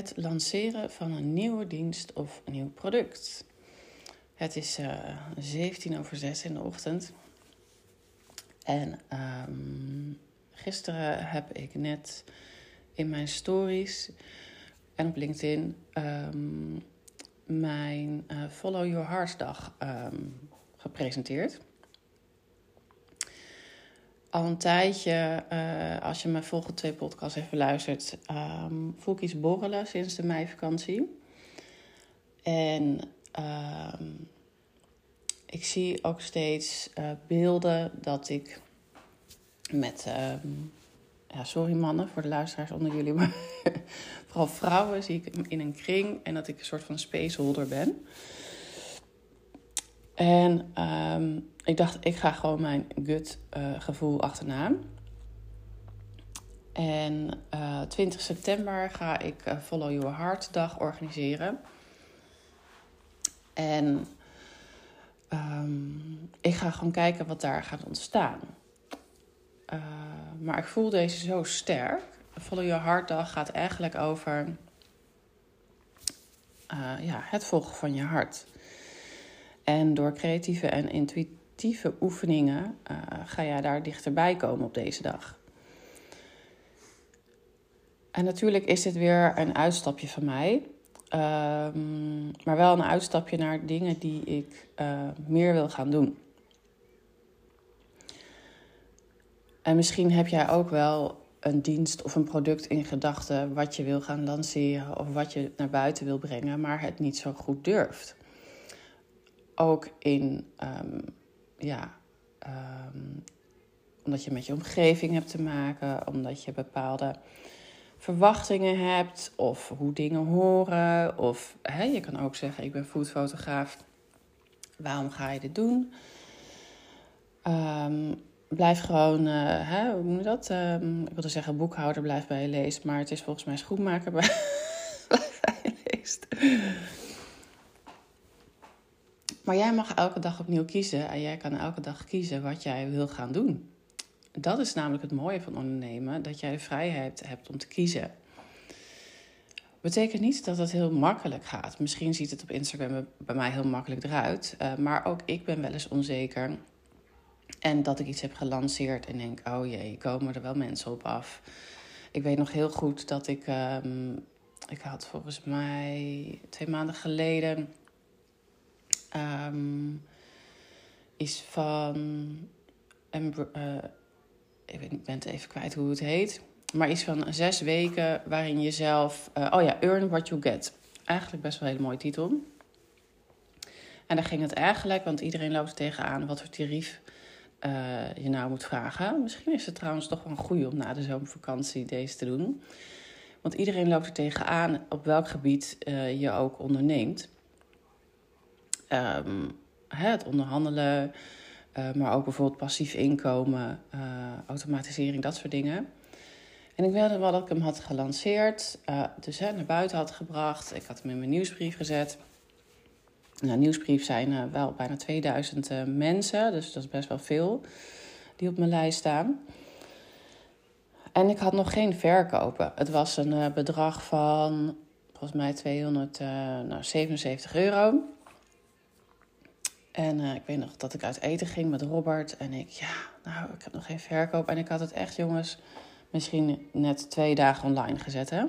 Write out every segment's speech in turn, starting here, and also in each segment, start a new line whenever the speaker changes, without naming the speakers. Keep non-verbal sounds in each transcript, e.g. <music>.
het lanceren van een nieuwe dienst of een nieuw product. Het is uh, 17 over 6 in de ochtend. En um, gisteren heb ik net in mijn stories en op LinkedIn um, mijn uh, Follow Your Heart dag um, gepresenteerd. Al een tijdje, uh, als je mijn volgende twee podcasts heeft beluisterd, um, voel ik iets borrelen sinds de meivakantie. En um, ik zie ook steeds uh, beelden dat ik met, um, ja, sorry mannen voor de luisteraars onder jullie, maar <laughs> vooral vrouwen zie ik in een kring en dat ik een soort van spaceholder ben. En um, ik dacht, ik ga gewoon mijn gut uh, gevoel achterna. En uh, 20 september ga ik uh, Follow Your Heart dag organiseren. En um, ik ga gewoon kijken wat daar gaat ontstaan. Maar ik voel deze zo sterk. Follow Your Heart dag gaat eigenlijk over ja, het volgen van je hart. En door creatieve en intuïtieve oefeningen uh, ga jij daar dichterbij komen op deze dag. En natuurlijk is dit weer een uitstapje van mij. Um, maar wel een uitstapje naar dingen die ik uh, meer wil gaan doen. En misschien heb jij ook wel een dienst of een product in gedachten wat je wil gaan lanceren of wat je naar buiten wil brengen, maar het niet zo goed durft. Ook in, um, ja, um, omdat je met je omgeving hebt te maken, omdat je bepaalde verwachtingen hebt of hoe dingen horen. Of hè, je kan ook zeggen, ik ben foodfotograaf, waarom ga je dit doen? Um, blijf gewoon, uh, hè, hoe je dat? Um, ik wilde zeggen boekhouder, blijf bij je leest. Maar het is volgens mij schoenmaker, <laughs> bij, bij je leest. Maar jij mag elke dag opnieuw kiezen. En jij kan elke dag kiezen wat jij wil gaan doen. Dat is namelijk het mooie van ondernemen. Dat jij de vrijheid hebt om te kiezen. Betekent niet dat het heel makkelijk gaat. Misschien ziet het op Instagram bij mij heel makkelijk eruit. Uh, maar ook ik ben wel eens onzeker en dat ik iets heb gelanceerd en denk, oh jee, komen er wel mensen op af. Ik weet nog heel goed dat ik, um, ik had volgens mij twee maanden geleden um, iets van, uh, ik, ik ben het even kwijt hoe het heet, maar iets van zes weken waarin je zelf, uh, oh ja, Earn What You Get. Eigenlijk best wel een hele mooie titel. En daar ging het eigenlijk, want iedereen loopt tegenaan, wat voor tarief uh, je nou moet vragen. Misschien is het trouwens toch wel een goede om na de zomervakantie deze te doen. Want iedereen loopt er tegenaan op welk gebied je ook onderneemt. Um, het onderhandelen, uh, maar ook bijvoorbeeld passief inkomen, automatisering, dat soort dingen. En ik wilde wel dat ik hem had gelanceerd, dus hè, naar buiten had gebracht. Ik had hem in mijn nieuwsbrief gezet. Nou, nieuwsbrief zijn wel bijna 2000 uh, mensen, dus dat is best wel veel die op mijn lijst staan. En ik had nog geen verkopen. Het was een bedrag van volgens mij 277 nou, euro. En ik weet nog dat ik uit eten ging met Robert. En ik, ja, nou, ik heb nog geen verkoop. En ik had het echt, jongens, misschien net twee dagen online gezet, hè.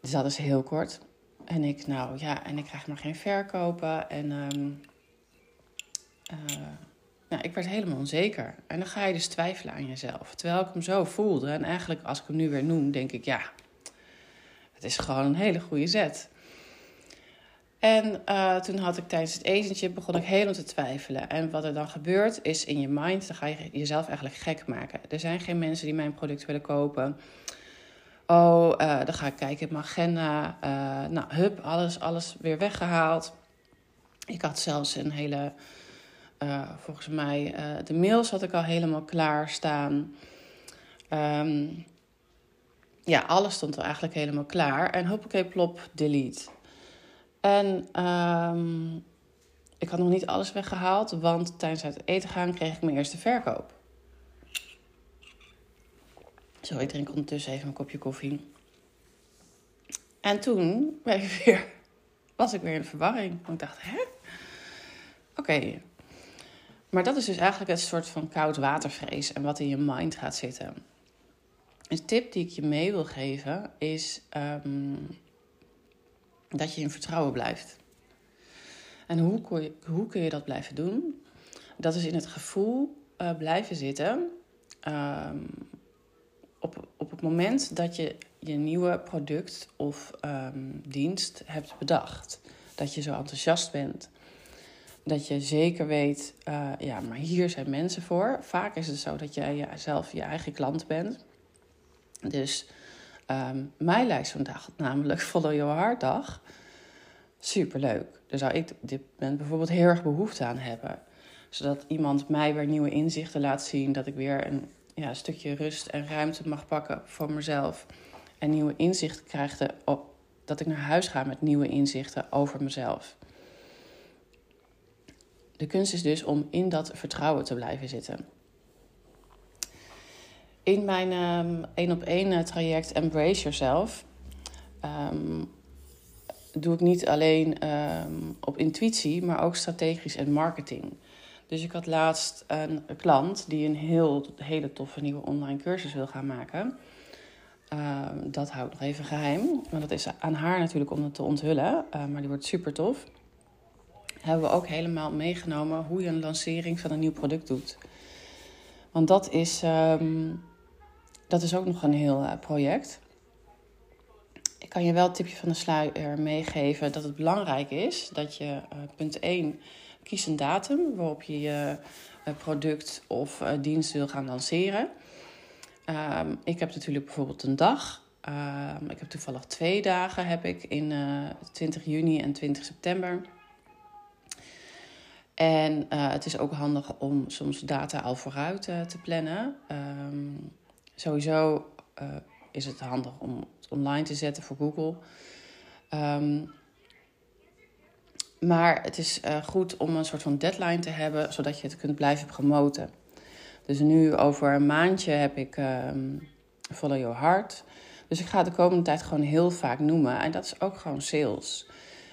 Dus dat is heel kort. En ik, nou ja, en ik krijg maar geen verkopen. En um, nou, ik werd helemaal onzeker. En dan ga je dus twijfelen aan jezelf. Terwijl ik hem zo voelde. En eigenlijk, als ik hem nu weer noem, denk ik, ja, het is gewoon een hele goede zet. En uh, toen had ik tijdens het etentje, begon ik helemaal te twijfelen. En wat er dan gebeurt, is in je mind, dan ga je jezelf eigenlijk gek maken. Er zijn geen mensen die mijn product willen kopen. Oh, uh, dan ga ik kijken in mijn agenda. Uh, nou, hup, alles, alles weer weggehaald. Ik had zelfs een hele, volgens mij, de mails had ik al helemaal klaar staan. Um, ja, alles stond er eigenlijk helemaal klaar. En hoppakee, plop, delete. En um, ik had nog niet alles weggehaald, want tijdens het eten gaan kreeg ik mijn eerste verkoop. Zo, ik drink ondertussen even een kopje koffie. En toen ben ik weer, <laughs> was ik weer in verwarring. Want ik dacht, hè? Oké. Maar dat is dus eigenlijk het soort van koud watervrees en wat in je mind gaat zitten. Een tip die ik je mee wil geven is ehm, dat je in vertrouwen blijft. En hoe kun, je, hoe je dat blijven doen? Dat is in het gevoel uh, blijven zitten. Um, op, op het moment dat je je nieuwe product of um, dienst hebt bedacht. Dat je zo enthousiast bent. Dat je zeker weet, uh, ja, maar hier zijn mensen voor. Vaak is het zo dat jij zelf je eigen klant bent. Dus um, mijn lijst vandaag namelijk Follow Your Heart dag. Superleuk. Daar zou ik dit moment bijvoorbeeld heel erg behoefte aan hebben. Zodat iemand mij weer nieuwe inzichten laat zien. Dat ik weer een ja, stukje rust en ruimte mag pakken voor mezelf. En nieuwe inzichten krijg. Op, dat ik naar huis ga met nieuwe inzichten over mezelf. De kunst is dus om in dat vertrouwen te blijven zitten. In mijn um, één op één eh, traject Embrace Yourself um, doe ik niet alleen um, op intuïtie, maar ook strategisch en marketing. Dus ik had laatst een klant die een heel, hele toffe nieuwe online cursus wil gaan maken. dat hou ik nog even geheim. Maar dat is aan haar natuurlijk om het te onthullen. Uh, maar die wordt super tof. Hebben we ook helemaal meegenomen hoe je een lancering van een nieuw product doet. Want dat is dat is ook nog een heel uh, project. Ik kan je wel het tipje van de sluier meegeven dat het belangrijk is dat je, uh, punt 1, kies een datum waarop je je uh, product of dienst wil gaan lanceren. Ehm, ik heb natuurlijk bijvoorbeeld een dag. Ehm, ik heb toevallig twee dagen heb ik in 20 juni en 20 september. En het is ook handig om soms data al vooruit te plannen. Um, Sowieso uh, is het handig om het online te zetten voor Google. Um, maar het is uh, goed om een soort van deadline te hebben, zodat je het kunt blijven promoten. Dus nu over een maandje heb ik um, Follow Your Heart. Dus ik ga de komende tijd gewoon heel vaak noemen. En dat is ook gewoon sales.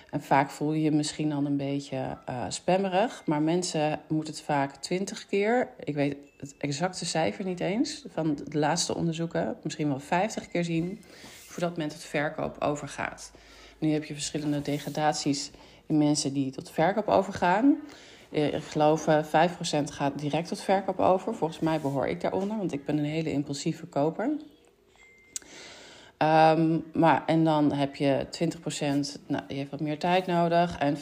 En vaak voel je je misschien dan een beetje uh, spammerig. Maar mensen moeten het vaak twintig keer. Ik weet het exacte cijfer niet eens. Van de laatste onderzoeken. Misschien wel 50 keer zien. Voordat men tot verkoop overgaat. Nu heb je verschillende degradaties in mensen die tot verkoop overgaan. Eh, ik geloof 5% eh, gaat direct tot verkoop over. Volgens mij behoor ik daaronder, want ik ben een hele impulsieve koper. Um, maar, en dan heb je 20%, nou, die heeft wat meer tijd nodig. En 50%,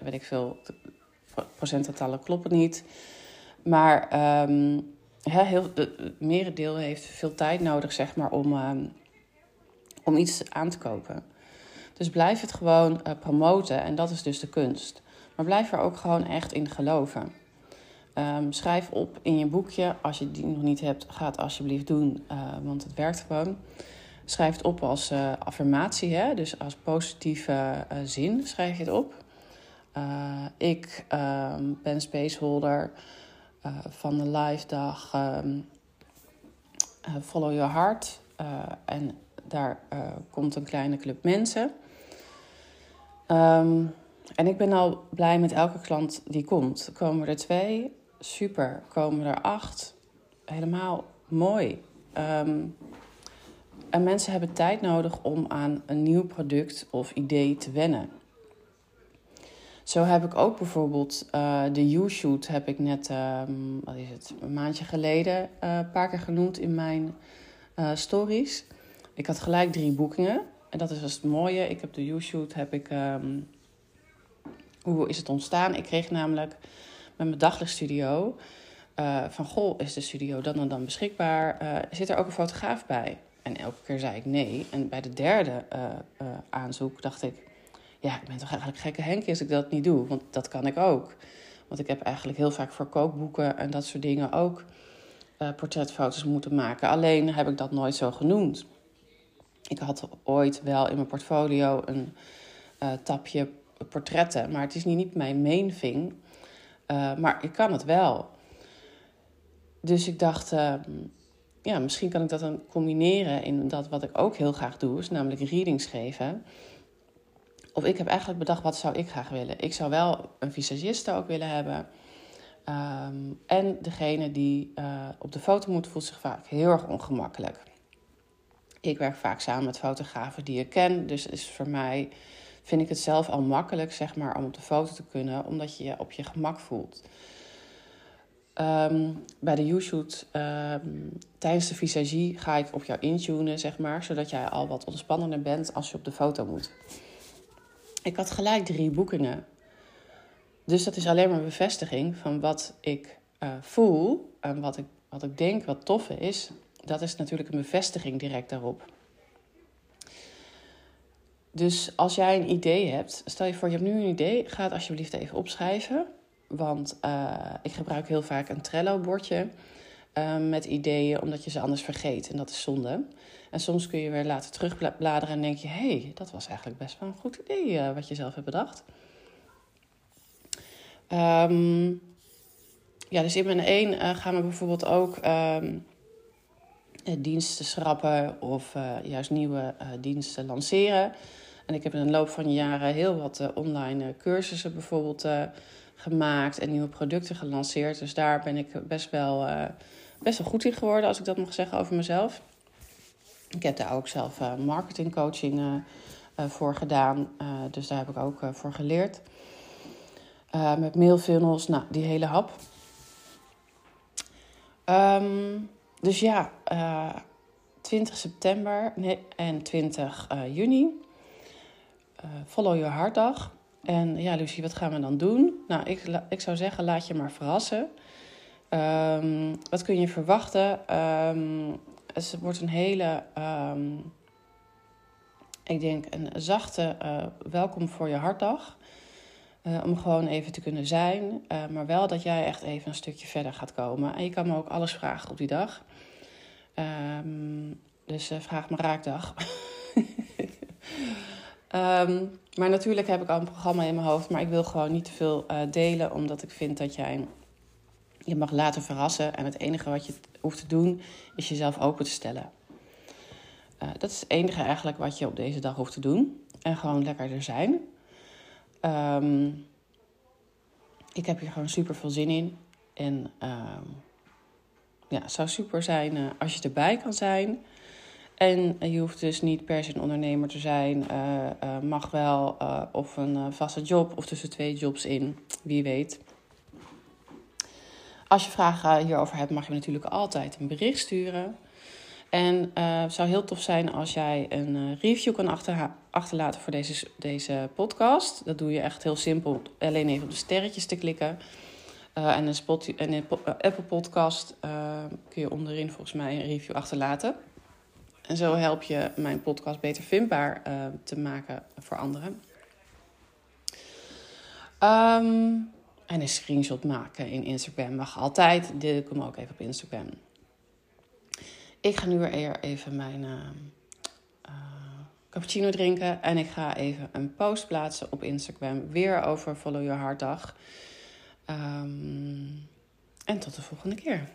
weet ik veel, procentaantallen kloppen niet. Maar um, heel, het merendeel heeft veel tijd nodig, zeg maar, om, um, om iets aan te kopen. Dus blijf het gewoon uh, promoten en dat is dus de kunst. Maar blijf er ook gewoon echt in geloven. Schrijf op in je boekje, als je die nog niet hebt, ga het alsjeblieft doen, uh, want het werkt gewoon. Schrijf het op als uh, affirmatie, hè? dus als positieve uh, zin schrijf je het op. Uh, ik um, ben spaceholder van de live dag um, Follow Your Heart. en daar komt een kleine club mensen. Um, en ik ben al blij met elke klant die komt. Komen er twee, super. Komen er acht, helemaal mooi. Um, en mensen hebben tijd nodig om aan een nieuw product of idee te wennen. Zo heb ik ook bijvoorbeeld uh, de U-shoot heb ik net, um, wat is het, een maandje geleden uh, een paar keer genoemd in mijn uh, stories. Ik had gelijk drie boekingen. En dat is het mooie. Ik heb de U-shoot, heb ik, um, hoe is het ontstaan? Ik kreeg namelijk met mijn daglichtstudio van, goh, is de studio dan en dan beschikbaar? zit er ook een fotograaf bij? En elke keer zei ik nee. En bij de derde uh, uh, aanzoek dacht ik... Ja, ik ben toch eigenlijk gekke Henk als ik dat niet doe. Want dat kan ik ook. Want ik heb eigenlijk heel vaak voor kookboeken en dat soort dingen ook uh, portretfoto's moeten maken. Alleen heb ik dat nooit zo genoemd. Ik had ooit wel in mijn portfolio een tapje portretten. Maar het is niet, niet mijn main thing. maar ik kan het wel. Dus ik dacht, ehm, ja, misschien kan ik dat dan combineren in dat wat ik ook heel graag doe, is namelijk readings geven. Of ik heb eigenlijk bedacht, wat zou ik graag willen? Ik zou wel een visagiste ook willen hebben. Ehm, en degene die uh, op de foto moet, voelt zich vaak heel erg ongemakkelijk. Ik werk vaak samen met fotografen die ik ken. Dus is voor mij vind ik het zelf al makkelijk, zeg maar, om op de foto te kunnen, omdat je je op je gemak voelt. Um, bij de U-shoot um, tijdens de visagie ga ik op jou intunen, zeg maar, zodat jij al wat ontspannender bent als je op de foto moet. Ik had gelijk drie boekingen. Dus dat is alleen maar bevestiging van wat ik uh, voel en wat ik, wat ik denk wat tof is. Dat is natuurlijk een bevestiging direct daarop. Dus als jij een idee hebt, stel je voor je hebt nu een idee, ga het alsjeblieft even opschrijven. Want uh, ik gebruik heel vaak een Trello-bordje uh, met ideeën, omdat je ze anders vergeet. En dat is zonde. En soms kun je weer later terugbladeren en denk je: hé, hey, dat was eigenlijk best wel een goed idee uh, wat je zelf hebt bedacht. Um, ja, dus in mijn één gaan we bijvoorbeeld ook um, diensten schrappen of juist nieuwe diensten lanceren. En ik heb in de loop van jaren heel wat online cursussen bijvoorbeeld gemaakt en nieuwe producten gelanceerd. Dus daar ben ik best wel, uh, best wel goed in geworden, als ik dat mag zeggen over mezelf. Ik heb daar ook zelf uh, marketingcoaching uh, voor gedaan. dus daar heb ik ook voor geleerd. met mailfunnels, nou, die hele hap. Um, dus ja, 20 september en 20 juni. Follow Your Heart dag. En ja, Lucie, wat gaan we dan doen? Nou, ik, ik zou zeggen, laat je maar verrassen. Um, wat kun je verwachten? Um, het wordt een hele, um, ik denk, een zachte uh, welkom voor je hartdag. Uh, om gewoon even te kunnen zijn. Uh, maar wel dat jij echt even een stukje verder gaat komen. En je kan me ook alles vragen op die dag. dus vraag me raakdag. <laughs> Um, maar natuurlijk heb ik al een programma in mijn hoofd, maar ik wil gewoon niet te veel uh, delen, omdat ik vind dat jij je mag laten verrassen. En het enige wat je hoeft te doen, is jezelf open te stellen. Uh, dat is het enige eigenlijk wat je op deze dag hoeft te doen. En gewoon lekker er zijn. Um, ik heb hier gewoon super veel zin in. En um, ja, het zou super zijn uh, als je erbij kan zijn. En je hoeft dus niet per se een ondernemer te zijn. Uh, uh, mag wel uh, of een vaste job of tussen twee jobs in. Wie weet. Als je vragen hierover hebt, mag je natuurlijk altijd een bericht sturen. En het zou heel tof zijn als jij een review kan achter, achterlaten voor deze, deze podcast. Dat doe je echt heel simpel. Alleen even op de sterretjes te klikken. en in, en in Apple Podcast kun je onderin volgens mij een review achterlaten. En zo help je mijn podcast beter vindbaar uh, te maken voor anderen. Um, en een screenshot maken in Instagram mag altijd. Ik hem ook even op Instagram. Ik ga nu weer even mijn uh, uh, cappuccino drinken. En ik ga even een post plaatsen op Instagram. Weer over Follow Your Heart Dag. Um, en tot de volgende keer.